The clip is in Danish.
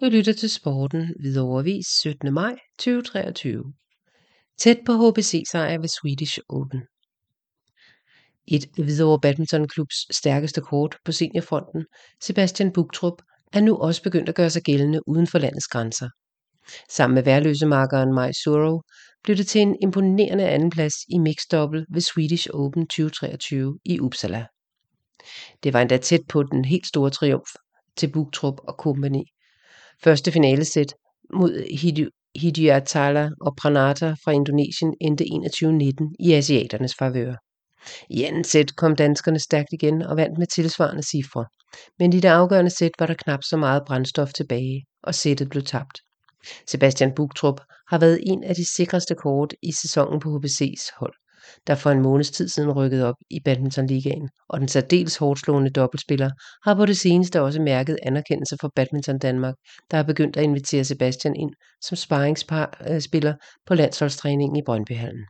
Du lytter til Sporten Hvidovre Avis 17. maj 2023. Tæt på HBC sejr ved Swedish Open. Et Hvidovre Badminton Klubs stærkeste kort på seniorfronten, Sebastian Bugtrup, er nu også begyndt at gøre sig gældende uden for landets grænser. Sammen med værløsemarkeren Maj Suro blev det til en imponerende andenplads i mixed double ved Swedish Open 2023 i Uppsala. Det var endda tæt på den helt store triumf til Bugtrup og kompagni, Første finalesæt mod Hidyatala og Pranata fra Indonesien endte 21-19 i asiaternes favør. I anden sæt kom danskerne stærkt igen og vandt med tilsvarende cifre, men i det afgørende sæt var der knap så meget brændstof tilbage, og sættet blev tabt. Sebastian Bugtrup har været en af de sikreste kort i sæsonen på HBC's hold der for en måneds tid siden rykkede op i badmintonligaen, og den særdeles hårdt slående dobbeltspiller har på det seneste også mærket anerkendelse fra Badminton Danmark, der har begyndt at invitere Sebastian ind som sparringsspiller øh, på landsholdstræningen i Brøndbyhallen.